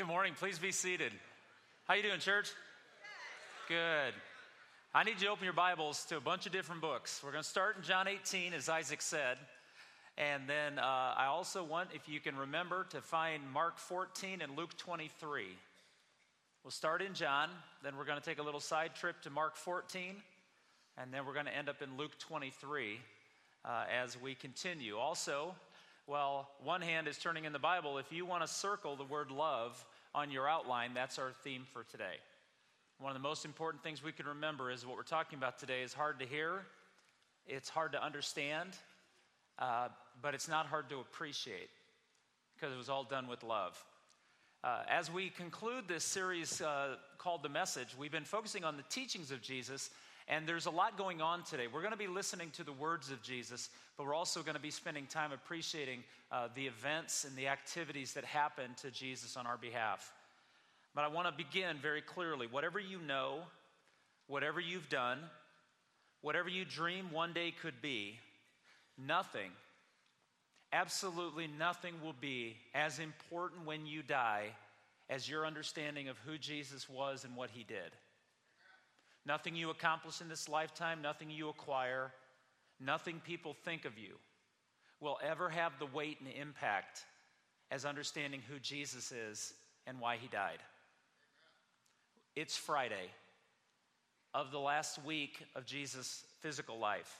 Good morning. Please be seated. How you doing, church? Good. I need you to open your Bibles to a bunch of different books. We're going to start in John 18, as Isaac said. And then uh, I also want, if you can remember, to find Mark 14 and Luke 23. We'll start in John, then we're going to take a little side trip to Mark 14, and then we're going to end up in Luke 23 uh, as we continue. Also, well, one hand is turning in the Bible. If you want to circle the word love on your outline, that's our theme for today. One of the most important things we can remember is what we're talking about today is hard to hear, it's hard to understand, uh, but it's not hard to appreciate because it was all done with love. Uh, as we conclude this series uh, called The Message, we've been focusing on the teachings of Jesus and there's a lot going on today. We're going to be listening to the words of Jesus, but we're also going to be spending time appreciating uh, the events and the activities that happened to Jesus on our behalf. But I want to begin very clearly. Whatever you know, whatever you've done, whatever you dream one day could be, nothing, absolutely nothing will be as important when you die as your understanding of who Jesus was and what he did. Nothing you accomplish in this lifetime, nothing you acquire, nothing people think of you will ever have the weight and impact as understanding who Jesus is and why he died. It's Friday of the last week of Jesus' physical life.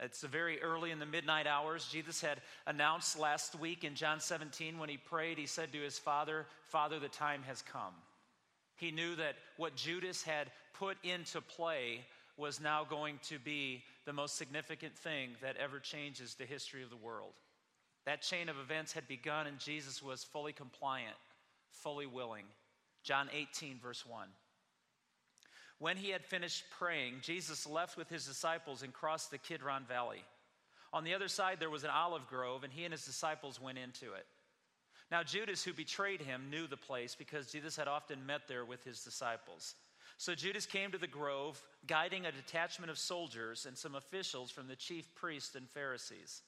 It's very early in the midnight hours. Jesus had announced last week in John 17 when he prayed, he said to his Father, Father, the time has come. He knew that what Judas had put into play was now going to be the most significant thing that ever changes the history of the world. That chain of events had begun, and Jesus was fully compliant, fully willing. John 18, verse 1. When he had finished praying, Jesus left with his disciples and crossed the Kidron Valley. On the other side, there was an olive grove, and he and his disciples went into it. Now, Judas, who betrayed him, knew the place because Jesus had often met there with his disciples. So Judas came to the grove, guiding a detachment of soldiers and some officials from the chief priests and Pharisees.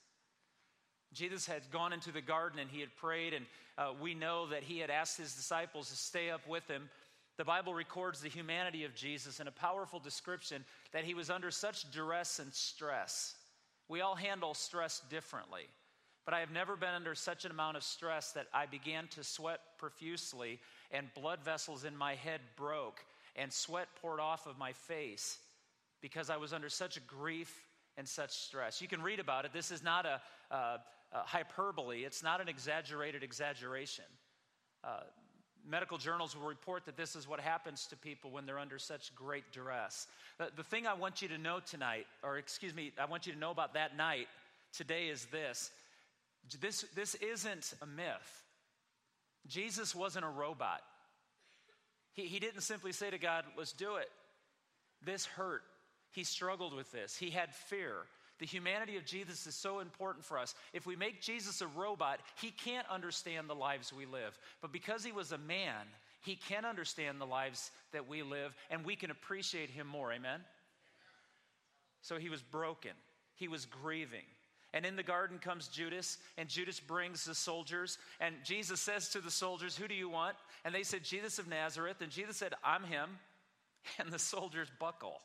Jesus had gone into the garden and he had prayed, and uh, we know that he had asked his disciples to stay up with him. The Bible records the humanity of Jesus in a powerful description that he was under such duress and stress. We all handle stress differently. But I have never been under such an amount of stress that I began to sweat profusely, and blood vessels in my head broke, and sweat poured off of my face because I was under such grief and such stress. You can read about it. This is not a, a, a hyperbole, it's not an exaggerated exaggeration. Uh, medical journals will report that this is what happens to people when they're under such great duress. The, the thing I want you to know tonight, or excuse me, I want you to know about that night today is this this, this isn't a myth. Jesus wasn't a robot. He, he didn't simply say to God, let's do it. This hurt. He struggled with this. He had fear. The humanity of Jesus is so important for us. If we make Jesus a robot, he can't understand the lives we live. But because he was a man, he can understand the lives that we live, and we can appreciate him more. Amen? So he was broken, he was grieving. And in the garden comes Judas, and Judas brings the soldiers. And Jesus says to the soldiers, Who do you want? And they said, Jesus of Nazareth. And Jesus said, I'm him. And the soldiers buckle.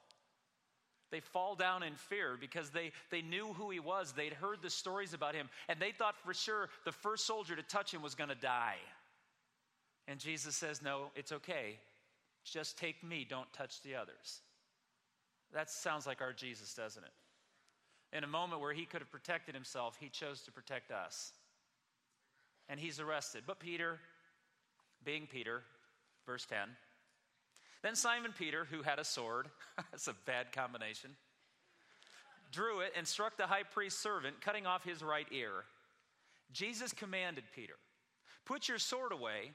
They fall down in fear because they, they knew who he was. They'd heard the stories about him. And they thought for sure the first soldier to touch him was going to die. And Jesus says, No, it's okay. Just take me, don't touch the others. That sounds like our Jesus, doesn't it? In a moment where he could have protected himself, he chose to protect us. And he's arrested. But Peter, being Peter, verse 10, then Simon Peter, who had a sword, that's a bad combination, drew it and struck the high priest's servant, cutting off his right ear. Jesus commanded Peter, Put your sword away.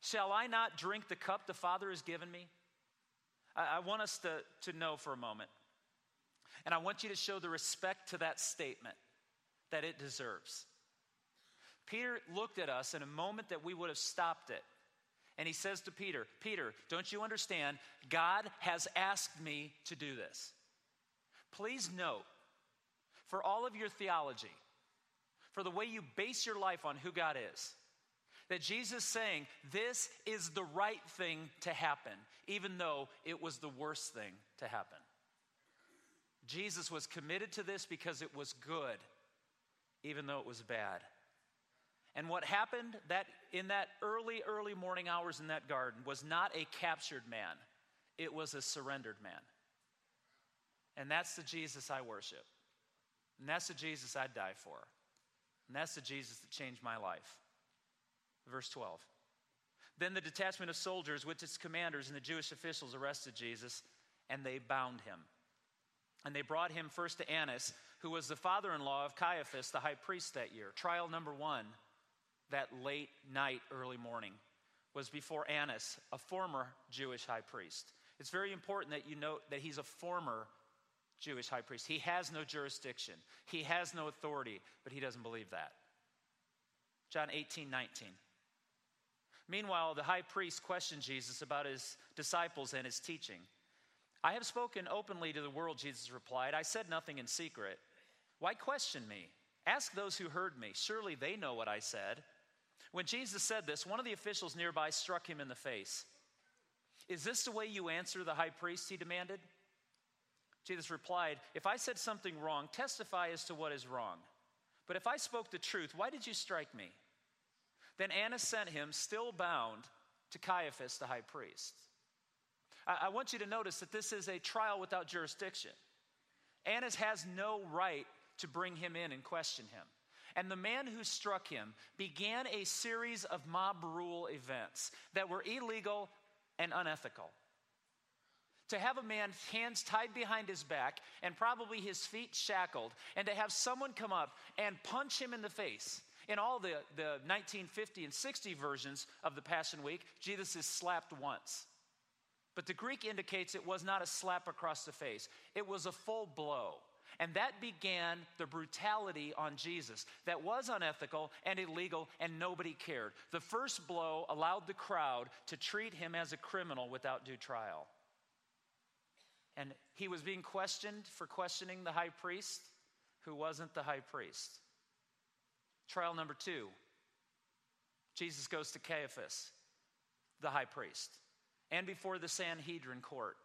Shall I not drink the cup the Father has given me? I, I want us to, to know for a moment and I want you to show the respect to that statement that it deserves. Peter looked at us in a moment that we would have stopped it. And he says to Peter, Peter, don't you understand? God has asked me to do this. Please note, for all of your theology, for the way you base your life on who God is, That Jesus saying, This is the right thing to happen, even though it was the worst thing to happen. Jesus was committed to this because it was good, even though it was bad. And what happened that in that early, early morning hours in that garden was not a captured man, it was a surrendered man. And that's the Jesus I worship. And that's the Jesus I'd die for. And that's the Jesus that changed my life. Verse 12. Then the detachment of soldiers with its commanders and the Jewish officials arrested Jesus, and they bound him. And they brought him first to Annas, who was the father in law of Caiaphas, the high priest that year. Trial number one, that late night, early morning, was before Annas, a former Jewish high priest. It's very important that you note that he's a former Jewish high priest. He has no jurisdiction, he has no authority, but he doesn't believe that. John 18, 19. Meanwhile, the high priest questioned Jesus about his disciples and his teaching. I have spoken openly to the world, Jesus replied. I said nothing in secret. Why question me? Ask those who heard me. Surely they know what I said. When Jesus said this, one of the officials nearby struck him in the face. Is this the way you answer the high priest? He demanded. Jesus replied, If I said something wrong, testify as to what is wrong. But if I spoke the truth, why did you strike me? Then Annas sent him, still bound, to Caiaphas the high priest. I, want you to notice that this is a trial without jurisdiction. Annas has no right to bring him in and question him. And the man who struck him began a series of mob rule events that were illegal and unethical. To have a man hands tied behind his back and probably his feet shackled, and to have someone come up and punch him in the face. In all the, the 1950 and 60 versions of the Passion Week, Jesus is slapped once. But the Greek indicates it was not a slap across the face, it was a full blow. And that began the brutality on Jesus that was unethical and illegal, and nobody cared. The first blow allowed the crowd to treat him as a criminal without due trial. And he was being questioned for questioning the high priest who wasn't the high priest. Trial number two Jesus goes to Caiaphas, the high priest and before the Sanhedrin court,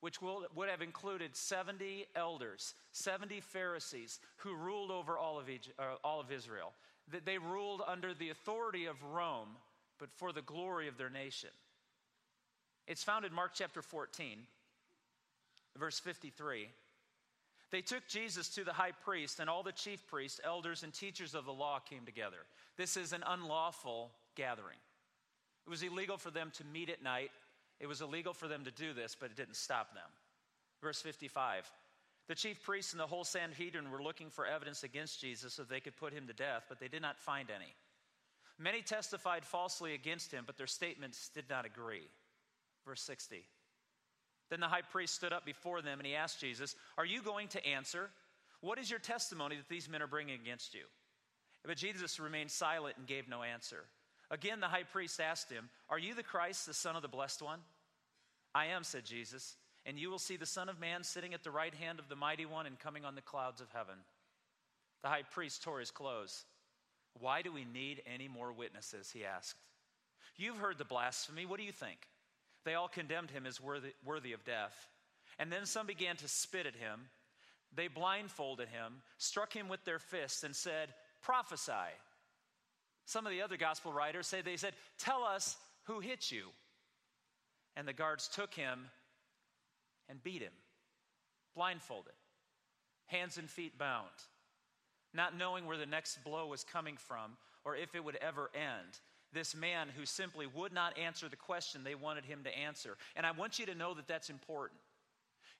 which will, would have included 70 elders, 70 Pharisees who ruled over all of, Egypt, uh, all of Israel. They ruled under the authority of Rome, but for the glory of their nation. It's found in Mark chapter 14, verse 53. They took Jesus to the high priest, and all the chief priests, elders, and teachers of the law came together. This is an unlawful gathering. It was illegal for them to meet at night it was illegal for them to do this, but it didn't stop them. Verse 55 The chief priests and the whole Sanhedrin were looking for evidence against Jesus so they could put him to death, but they did not find any. Many testified falsely against him, but their statements did not agree. Verse 60. Then the high priest stood up before them and he asked Jesus, Are you going to answer? What is your testimony that these men are bringing against you? But Jesus remained silent and gave no answer. Again, the high priest asked him, Are you the Christ, the Son of the Blessed One? I am, said Jesus, and you will see the Son of Man sitting at the right hand of the Mighty One and coming on the clouds of heaven. The high priest tore his clothes. Why do we need any more witnesses? He asked. You've heard the blasphemy. What do you think? They all condemned him as worthy, worthy of death. And then some began to spit at him. They blindfolded him, struck him with their fists, and said, Prophesy. Some of the other gospel writers say they said, Tell us who hit you. And the guards took him and beat him, blindfolded, hands and feet bound, not knowing where the next blow was coming from or if it would ever end. This man who simply would not answer the question they wanted him to answer. And I want you to know that that's important.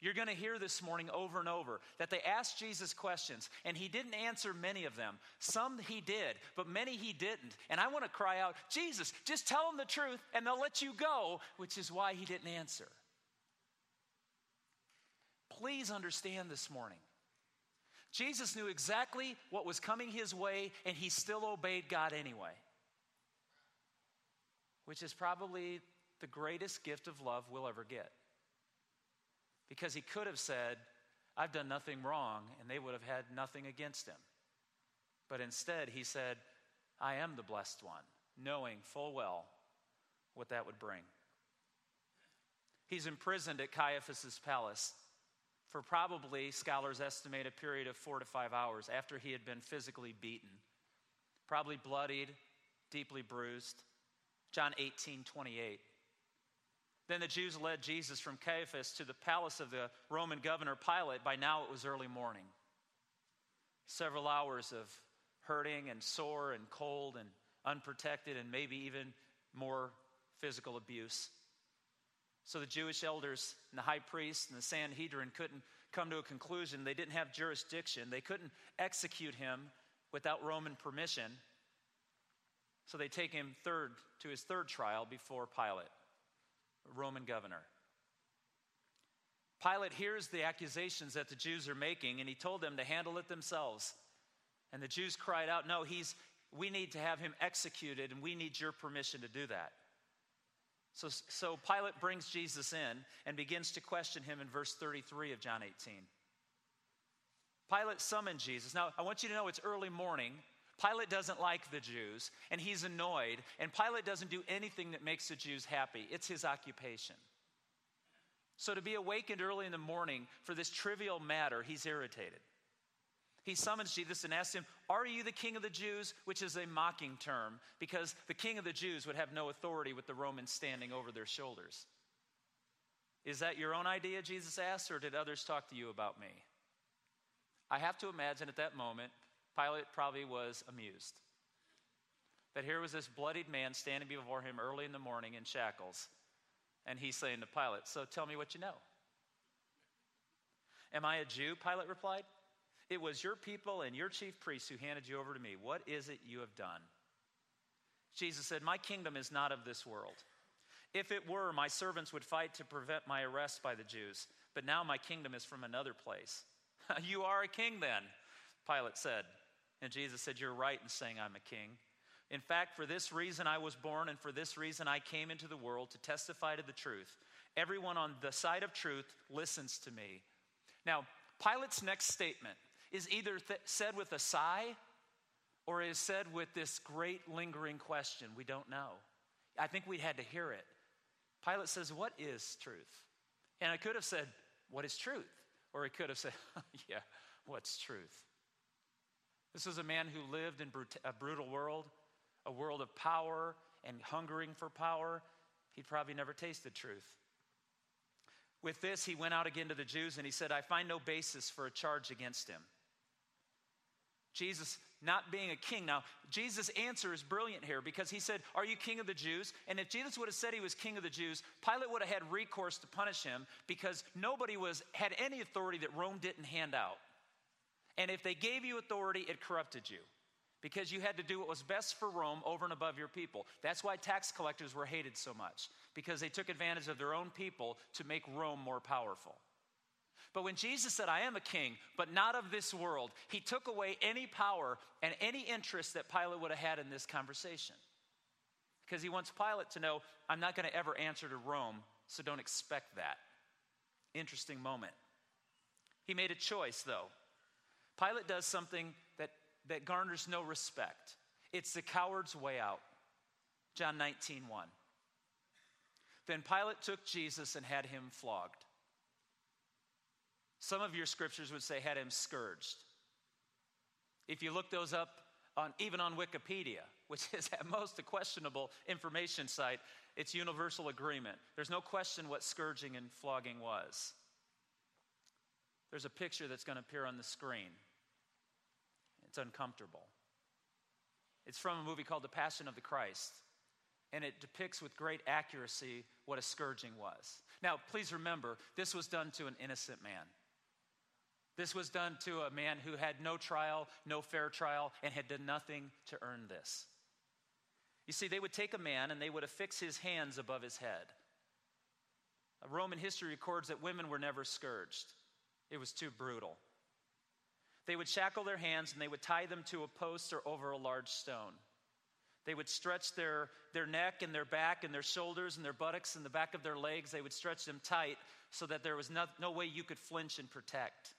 You're going to hear this morning over and over that they asked Jesus questions, and he didn't answer many of them. Some he did, but many he didn't. And I want to cry out, Jesus, just tell them the truth, and they'll let you go, which is why he didn't answer. Please understand this morning. Jesus knew exactly what was coming his way, and he still obeyed God anyway, which is probably the greatest gift of love we'll ever get. Because he could have said, I've done nothing wrong, and they would have had nothing against him. But instead, he said, I am the blessed one. knowing full well what that would bring. He's imprisoned at Caiaphas's palace for probably, scholars estimate, a period of four to five hours after he had been physically beaten, probably bloodied, deeply bruised. John 18, 28. Then the Jews led Jesus from Caiaphas to the palace of the Roman governor Pilate. By now it was early morning. Several hours of hurting and sore and cold and unprotected and maybe even more physical abuse. So the Jewish elders and the high priest and the Sanhedrin couldn't come to a conclusion. They didn't have jurisdiction, they couldn't execute him without Roman permission. So they take him third to his third trial before Pilate, Roman governor. Pilate hears the accusations that the Jews are making, and he told them to handle it themselves. And the Jews cried out, No, he's, we need to have him executed, and we need your permission to do that. So, so Pilate brings Jesus in and begins to question him in verse 33 of John 18. Pilate summoned Jesus. Now, I want you to know it's early morning. Pilate doesn't like the Jews, and he's annoyed, and Pilate doesn't do anything that makes the Jews happy. It's his occupation. So, to be awakened early in the morning for this trivial matter, he's irritated. He summons Jesus and asks him, Are you the king of the Jews? Which is a mocking term because the king of the Jews would have no authority with the Romans standing over their shoulders. Is that your own idea, Jesus asked, or did others talk to you about me? I have to imagine at that moment, Pilate probably was amused. That here was this bloodied man standing before him early in the morning in shackles, and he's saying to Pilate, So tell me what you know. Am I a Jew? Pilate replied. It was your people and your chief priests who handed you over to me. What is it you have done? Jesus said, My kingdom is not of this world. If it were, my servants would fight to prevent my arrest by the Jews. But now my kingdom is from another place. you are a king then, Pilate said. And Jesus said, You're right in saying I'm a king. In fact, for this reason I was born, and for this reason I came into the world to testify to the truth. Everyone on the side of truth listens to me. Now, Pilate's next statement is either th- said with a sigh or is said with this great lingering question we don't know. I think we had to hear it. Pilate says, What is truth? And I could have said, What is truth? Or he could have said, Yeah, what's truth? This was a man who lived in a brutal world, a world of power and hungering for power. He'd probably never tasted truth. With this, he went out again to the Jews and he said, I find no basis for a charge against him. Jesus not being a king. Now, Jesus' answer is brilliant here because he said, Are you king of the Jews? And if Jesus would have said he was king of the Jews, Pilate would have had recourse to punish him because nobody was, had any authority that Rome didn't hand out. And if they gave you authority, it corrupted you because you had to do what was best for Rome over and above your people. That's why tax collectors were hated so much because they took advantage of their own people to make Rome more powerful. But when Jesus said, I am a king, but not of this world, he took away any power and any interest that Pilate would have had in this conversation. Because he wants Pilate to know, I'm not going to ever answer to Rome, so don't expect that. Interesting moment. He made a choice, though. Pilate does something that, that garners no respect. It's the coward's way out. John 19, 1. Then Pilate took Jesus and had him flogged. Some of your scriptures would say had him scourged. If you look those up on even on Wikipedia, which is at most a questionable information site, it's universal agreement. There's no question what scourging and flogging was. There's a picture that's going to appear on the screen. It's uncomfortable. It's from a movie called The Passion of the Christ, and it depicts with great accuracy what a scourging was. Now, please remember, this was done to an innocent man. This was done to a man who had no trial, no fair trial, and had done nothing to earn this. You see, they would take a man and they would affix his hands above his head. Roman history records that women were never scourged, it was too brutal. They would shackle their hands and they would tie them to a post or over a large stone. They would stretch their, their neck and their back and their shoulders and their buttocks and the back of their legs. They would stretch them tight so that there was no, no way you could flinch and protect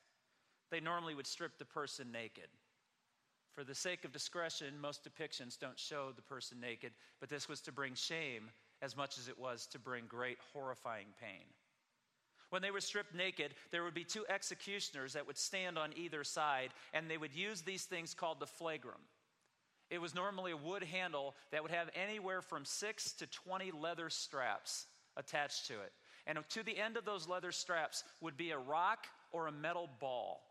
they normally would strip the person naked. For the sake of discretion, most depictions don't show the person naked, but this was to bring shame as much as it was to bring great horrifying pain. When they were stripped naked, there would be two executioners that would stand on either side, and they would use these things called the flagrum. It was normally a wood handle that would have anywhere from six to 20 leather straps attached to it. And to the end of those leather straps would be a rock or a metal ball.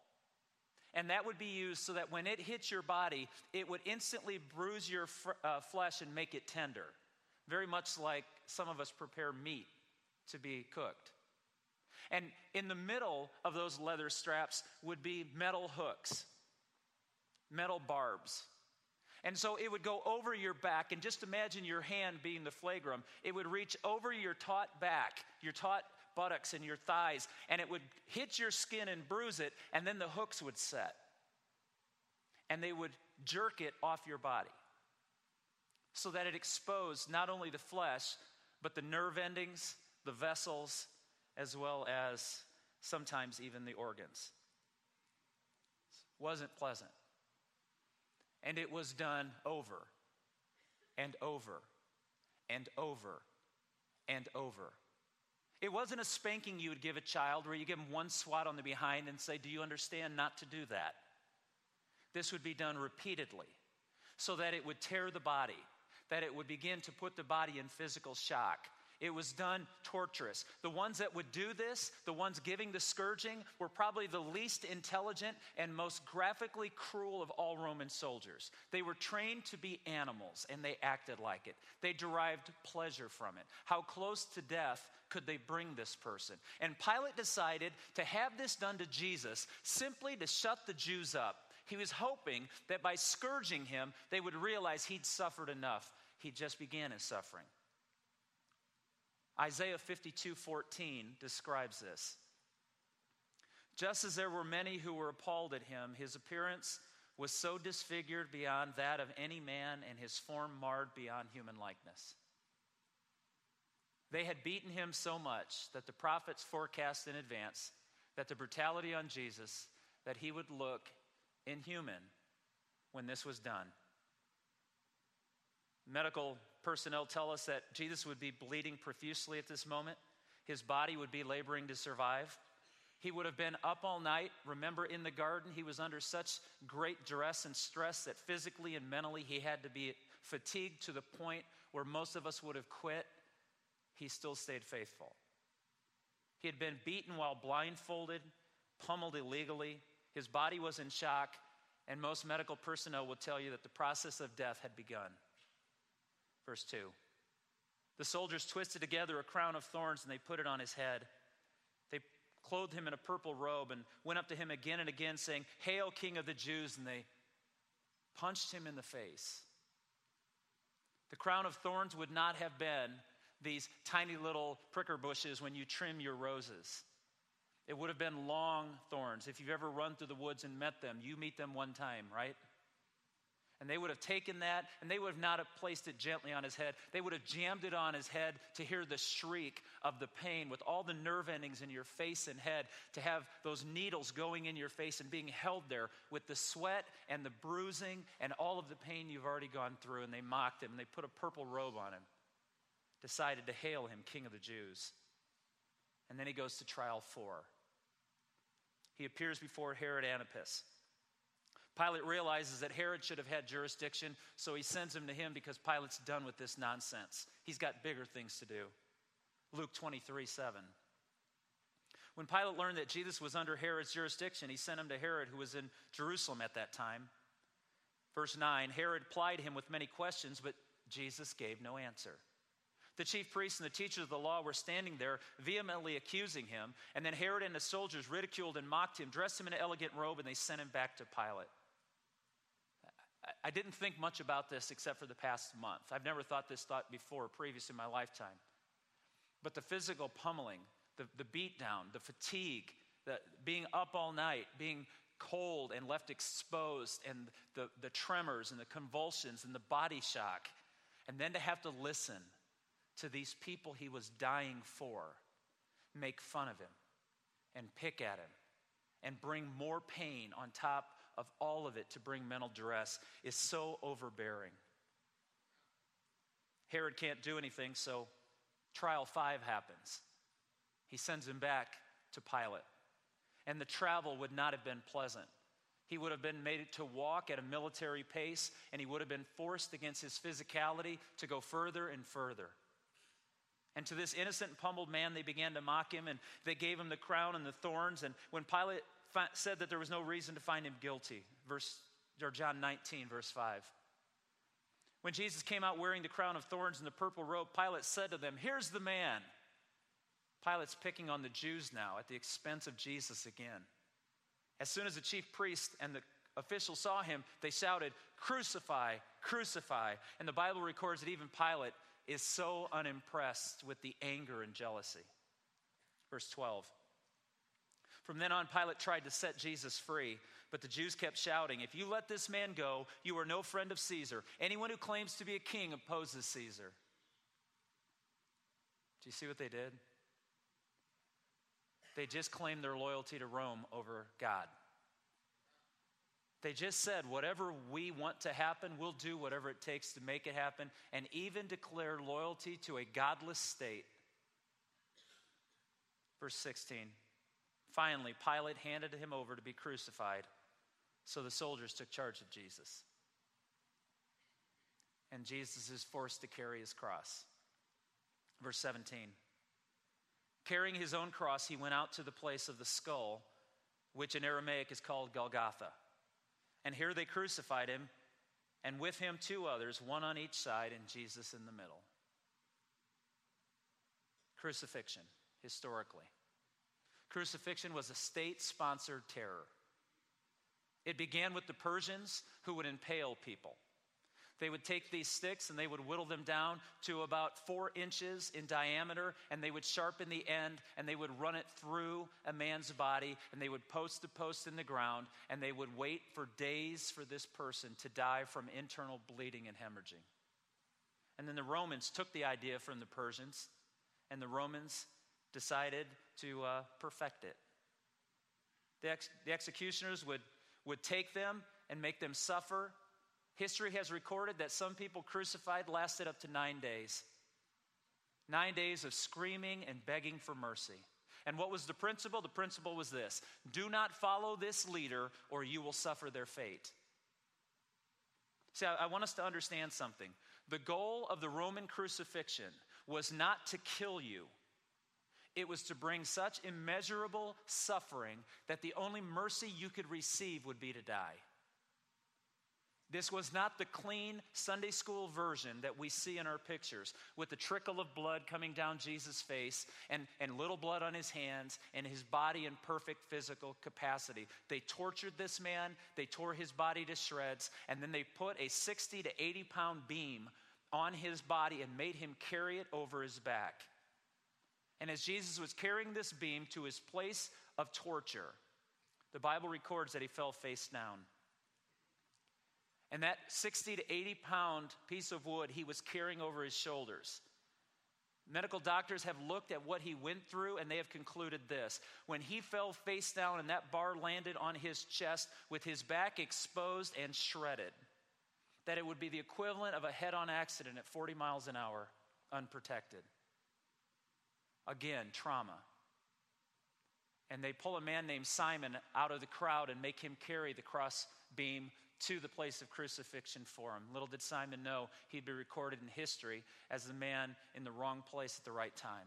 And that would be used so that when it hits your body, it would instantly bruise your fr- uh, flesh and make it tender. Very much like some of us prepare meat to be cooked. And in the middle of those leather straps would be metal hooks, metal barbs. And so it would go over your back, and just imagine your hand being the flagrum. It would reach over your taut back, your taut buttocks, and your thighs, and it would hit your skin and bruise it, and then the hooks would set. And they would jerk it off your body so that it exposed not only the flesh, but the nerve endings, the vessels, as well as sometimes even the organs. Wasn't pleasant. And it was done over and over and over and over. It wasn't a spanking you would give a child where you give them one swat on the behind and say, Do you understand not to do that? This would be done repeatedly so that it would tear the body, that it would begin to put the body in physical shock, it was done torturous. The ones that would do this, the ones giving the scourging, were probably the least intelligent and most graphically cruel of all Roman soldiers. They were trained to be animals and they acted like it. They derived pleasure from it. How close to death could they bring this person? And Pilate decided to have this done to Jesus simply to shut the Jews up. He was hoping that by scourging him, they would realize he'd suffered enough. He just began his suffering. Isaiah 52 14 describes this. Just as there were many who were appalled at him, his appearance was so disfigured beyond that of any man, and his form marred beyond human likeness. They had beaten him so much that the prophets forecast in advance that the brutality on Jesus, that he would look inhuman when this was done. Medical personnel tell us that Jesus would be bleeding profusely at this moment. His body would be laboring to survive. He would have been up all night. Remember, in the garden, he was under such great duress and stress that physically and mentally he had to be fatigued to the point where most of us would have quit. He still stayed faithful. He had been beaten while blindfolded, pummeled illegally. His body was in shock, and most medical personnel will tell you that the process of death had begun. Verse 2. The soldiers twisted together a crown of thorns and they put it on his head. They clothed him in a purple robe and went up to him again and again, saying, Hail, King of the Jews! And they punched him in the face. The crown of thorns would not have been these tiny little pricker bushes when you trim your roses. It would have been long thorns. If you've ever run through the woods and met them, you meet them one time, right? And they would have taken that and they would have not have placed it gently on his head. They would have jammed it on his head to hear the shriek of the pain with all the nerve endings in your face and head, to have those needles going in your face and being held there with the sweat and the bruising and all of the pain you've already gone through. And they mocked him and they put a purple robe on him, decided to hail him King of the Jews. And then he goes to trial four. He appears before Herod Antipas. Pilate realizes that Herod should have had jurisdiction, so he sends him to him because Pilate's done with this nonsense. He's got bigger things to do. Luke 23 7. When Pilate learned that Jesus was under Herod's jurisdiction, he sent him to Herod, who was in Jerusalem at that time. Verse 9 Herod plied him with many questions, but Jesus gave no answer. The chief priests and the teachers of the law were standing there, vehemently accusing him. And then Herod and the soldiers ridiculed and mocked him, dressed him in an elegant robe, and they sent him back to Pilate. I didn't think much about this except for the past month. I've never thought this thought before, previous in my lifetime. But the physical pummeling, the, the beatdown, the fatigue, the being up all night, being cold and left exposed, and the, the tremors and the convulsions and the body shock, and then to have to listen to these people he was dying for make fun of him and pick at him and bring more pain on top of all of it to bring mental duress is so overbearing. Herod can't do anything, so trial five happens. He sends him back to Pilate. And the travel would not have been pleasant. He would have been made to walk at a military pace, and he would have been forced against his physicality to go further and further. And to this innocent and pummeled man, they began to mock him, and they gave him the crown and the thorns. And when Pilate said that there was no reason to find him guilty, verse or John 19, verse 5. When Jesus came out wearing the crown of thorns and the purple robe, Pilate said to them, Here's the man. Pilate's picking on the Jews now at the expense of Jesus again. As soon as the chief priest and the officials saw him, they shouted, Crucify, crucify. And the Bible records that even Pilate is so unimpressed with the anger and jealousy. Verse 12. From then on, Pilate tried to set Jesus free, but the Jews kept shouting, If you let this man go, you are no friend of Caesar. Anyone who claims to be a king opposes Caesar. Do you see what they did? They just claimed their loyalty to Rome over God. They just said, whatever we want to happen, we'll do whatever it takes to make it happen, and even declare loyalty to a godless state. Verse 16. Finally, Pilate handed him over to be crucified, so the soldiers took charge of Jesus. And Jesus is forced to carry his cross. Verse 17. Carrying his own cross, he went out to the place of the skull, which in Aramaic is called Golgotha. And here they crucified him, and with him two others, one on each side, and Jesus in the middle. Crucifixion, historically. Crucifixion was a state sponsored terror. It began with the Persians who would impale people. They would take these sticks and they would whittle them down to about four inches in diameter, and they would sharpen the end and they would run it through a man's body, and they would post the post in the ground, and they would wait for days for this person to die from internal bleeding and hemorrhaging. And then the Romans took the idea from the Persians, and the Romans decided to uh, perfect it. The, ex- the executioners would, would take them and make them suffer History has recorded that some people crucified lasted up to nine days. Nine days of screaming and begging for mercy. And what was the principle? The principle was this do not follow this leader, or you will suffer their fate. See, I, I want us to understand something. The goal of the Roman crucifixion was not to kill you, it was to bring such immeasurable suffering that the only mercy you could receive would be to die. This was not the clean Sunday school version that we see in our pictures with the trickle of blood coming down Jesus' face and, and little blood on his hands and his body in perfect physical capacity. They tortured this man, they tore his body to shreds, and then they put a 60 to 80 pound beam on his body and made him carry it over his back. And as Jesus was carrying this beam to his place of torture, the Bible records that he fell face down. And that 60 to 80 pound piece of wood he was carrying over his shoulders. Medical doctors have looked at what he went through and they have concluded this. When he fell face down and that bar landed on his chest with his back exposed and shredded, that it would be the equivalent of a head on accident at 40 miles an hour, unprotected. Again, trauma. And they pull a man named Simon out of the crowd and make him carry the cross beam to the place of crucifixion for him. Little did Simon know he'd be recorded in history as the man in the wrong place at the right time.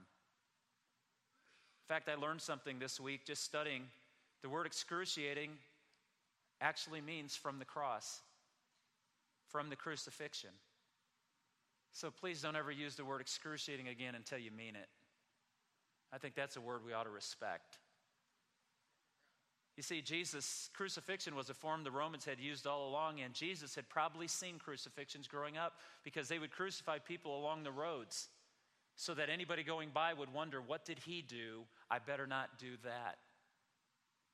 In fact, I learned something this week just studying. The word excruciating actually means from the cross, from the crucifixion. So please don't ever use the word excruciating again until you mean it. I think that's a word we ought to respect. You see, Jesus' crucifixion was a form the Romans had used all along, and Jesus had probably seen crucifixions growing up because they would crucify people along the roads so that anybody going by would wonder, What did he do? I better not do that.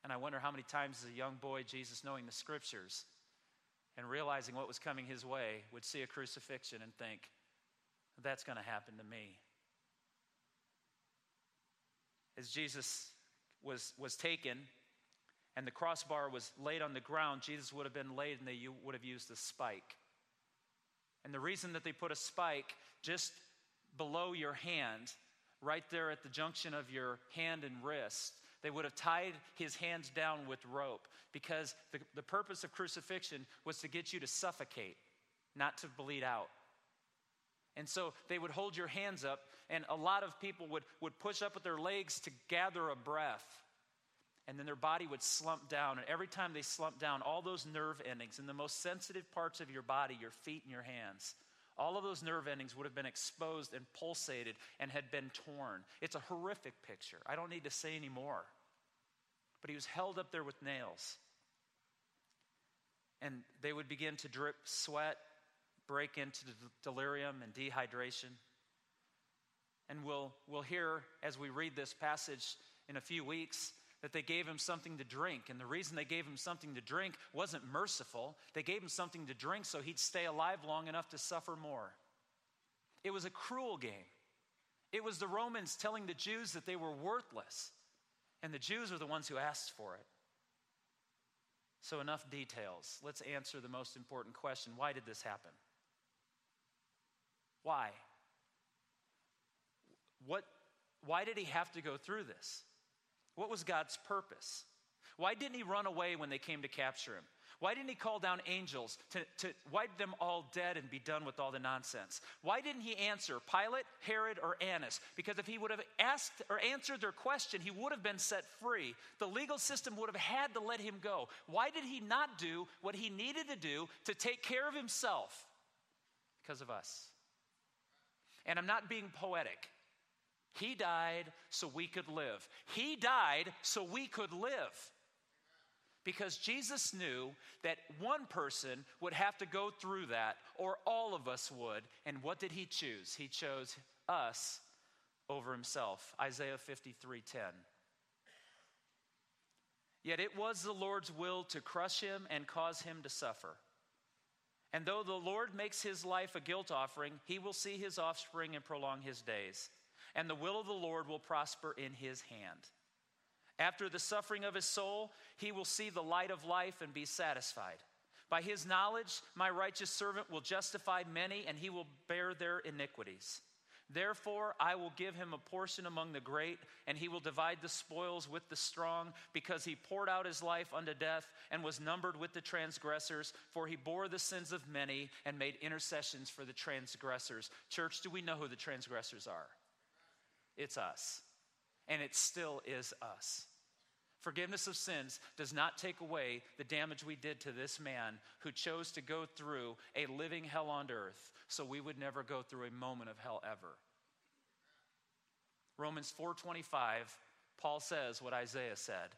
And I wonder how many times as a young boy, Jesus, knowing the scriptures and realizing what was coming his way, would see a crucifixion and think, That's going to happen to me. As Jesus was, was taken, and the crossbar was laid on the ground, Jesus would have been laid and they would have used a spike. And the reason that they put a spike just below your hand, right there at the junction of your hand and wrist, they would have tied his hands down with rope because the, the purpose of crucifixion was to get you to suffocate, not to bleed out. And so they would hold your hands up, and a lot of people would, would push up with their legs to gather a breath. And then their body would slump down. And every time they slumped down, all those nerve endings in the most sensitive parts of your body, your feet and your hands, all of those nerve endings would have been exposed and pulsated and had been torn. It's a horrific picture. I don't need to say any more. But he was held up there with nails. And they would begin to drip sweat, break into delirium and dehydration. And we'll, we'll hear as we read this passage in a few weeks that they gave him something to drink. And the reason they gave him something to drink wasn't merciful. They gave him something to drink so he'd stay alive long enough to suffer more. It was a cruel game. It was the Romans telling the Jews that they were worthless. And the Jews were the ones who asked for it. So, enough details. Let's answer the most important question why did this happen? Why? What, why did he have to go through this? What was God's purpose? Why didn't he run away when they came to capture him? Why didn't he call down angels to, to wipe them all dead and be done with all the nonsense? Why didn't he answer Pilate, Herod, or Annas? Because if he would have asked or answered their question, he would have been set free. The legal system would have had to let him go. Why did he not do what he needed to do to take care of himself? Because of us. And I'm not being poetic. He died so we could live. He died so we could live. Because Jesus knew that one person would have to go through that, or all of us would. And what did he choose? He chose us over himself. Isaiah 53 10. Yet it was the Lord's will to crush him and cause him to suffer. And though the Lord makes his life a guilt offering, he will see his offspring and prolong his days. And the will of the Lord will prosper in his hand. After the suffering of his soul, he will see the light of life and be satisfied. By his knowledge, my righteous servant will justify many, and he will bear their iniquities. Therefore, I will give him a portion among the great, and he will divide the spoils with the strong, because he poured out his life unto death and was numbered with the transgressors. For he bore the sins of many and made intercessions for the transgressors. Church, do we know who the transgressors are? It's us. And it still is us. Forgiveness of sins does not take away the damage we did to this man who chose to go through a living hell on earth so we would never go through a moment of hell ever. Romans 4:25 Paul says what Isaiah said.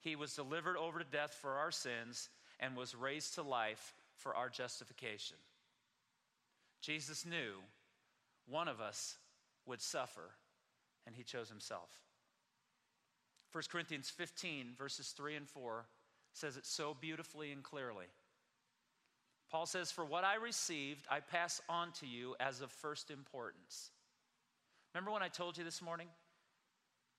He was delivered over to death for our sins and was raised to life for our justification. Jesus knew one of us would suffer and he chose himself. 1 Corinthians 15, verses 3 and 4, says it so beautifully and clearly. Paul says, For what I received, I pass on to you as of first importance. Remember when I told you this morning?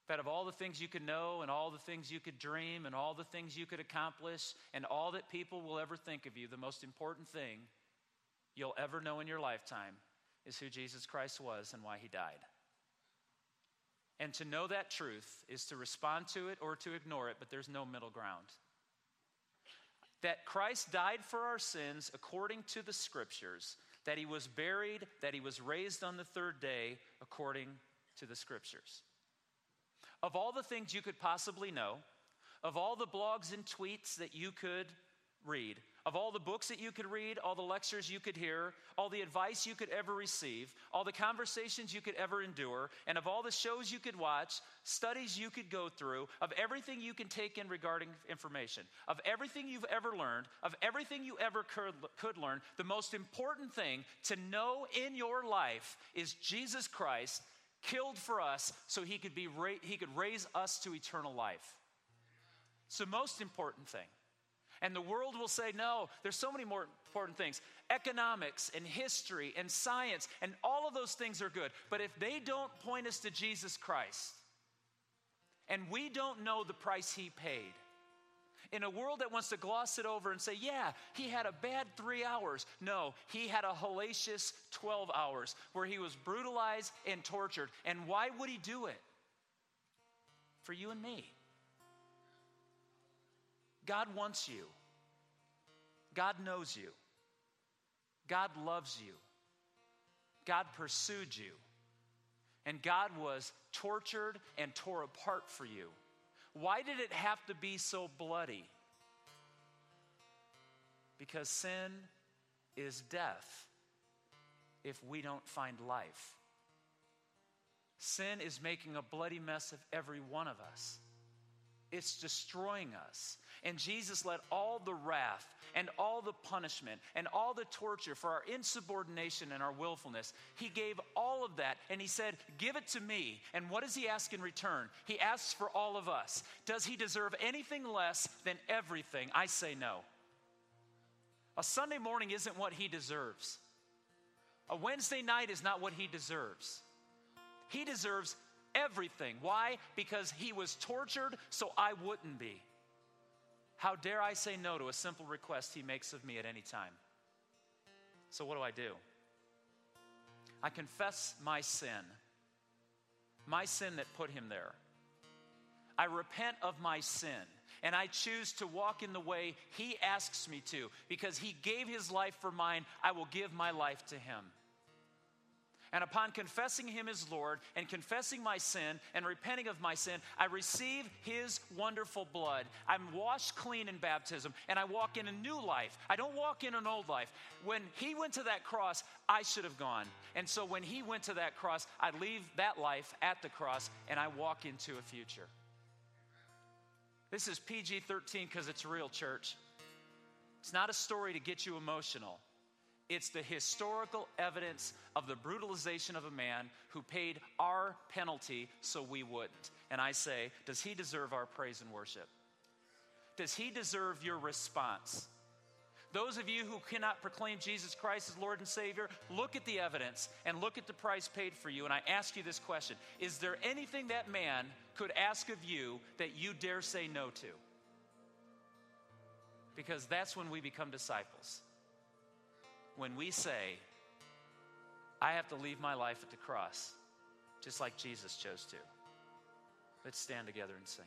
That of all the things you could know, and all the things you could dream, and all the things you could accomplish, and all that people will ever think of you, the most important thing you'll ever know in your lifetime is who Jesus Christ was and why he died. And to know that truth is to respond to it or to ignore it, but there's no middle ground. That Christ died for our sins according to the scriptures, that he was buried, that he was raised on the third day according to the scriptures. Of all the things you could possibly know, of all the blogs and tweets that you could read, of all the books that you could read, all the lectures you could hear, all the advice you could ever receive, all the conversations you could ever endure, and of all the shows you could watch, studies you could go through, of everything you can take in regarding information, of everything you've ever learned, of everything you ever could, learn, the most important thing to know in your life is Jesus Christ killed for us so he could, be he could raise us to eternal life. It's the most important thing. And the world will say, no, there's so many more important things. Economics and history and science and all of those things are good. But if they don't point us to Jesus Christ and we don't know the price he paid, In a world that wants to gloss it over and say, yeah, he had a bad three hours. No, he had a hellacious 12 hours where he was brutalized and tortured. And why would he do it? For you and me. God wants you, God knows you, God loves you, God pursued you, and God was tortured and tore apart for you. Why did it have to be so bloody? Because sin is death if we don't find life. Sin is making a bloody mess of every one of us. It's destroying us. And Jesus let all the wrath and all the punishment and all the torture for our insubordination and our willfulness, He gave all of that and He said, Give it to me. And what does He ask in return? He asks for all of us. Does He deserve anything less than everything? I say no. A Sunday morning isn't what He deserves, a Wednesday night is not what He deserves. He deserves everything. Why? Because He was tortured so I wouldn't be. How dare I say no to a simple request he makes of me at any time? So, what do I do? I confess my sin, my sin that put him there. I repent of my sin, and I choose to walk in the way he asks me to. Because he gave his life for mine, I will give my life to him. And upon confessing him as Lord and confessing my sin and repenting of my sin, I receive his wonderful blood. I'm washed clean in baptism and I walk in a new life. I don't walk in an old life. When he went to that cross, I should have gone. And so when he went to that cross, I leave that life at the cross and I walk into a future. This is PG 13 because it's real, church. It's not a story to get you emotional. It's the historical evidence of the brutalization of a man who paid our penalty so we wouldn't. And I say, does he deserve our praise and worship? Does he deserve your response? Those of you who cannot proclaim Jesus Christ as Lord and Savior, look at the evidence and look at the price paid for you. And I ask you this question Is there anything that man could ask of you that you dare say no to? Because that's when we become disciples when we say, I have to leave my life at the cross, just like Jesus chose to. Let's stand together and sing.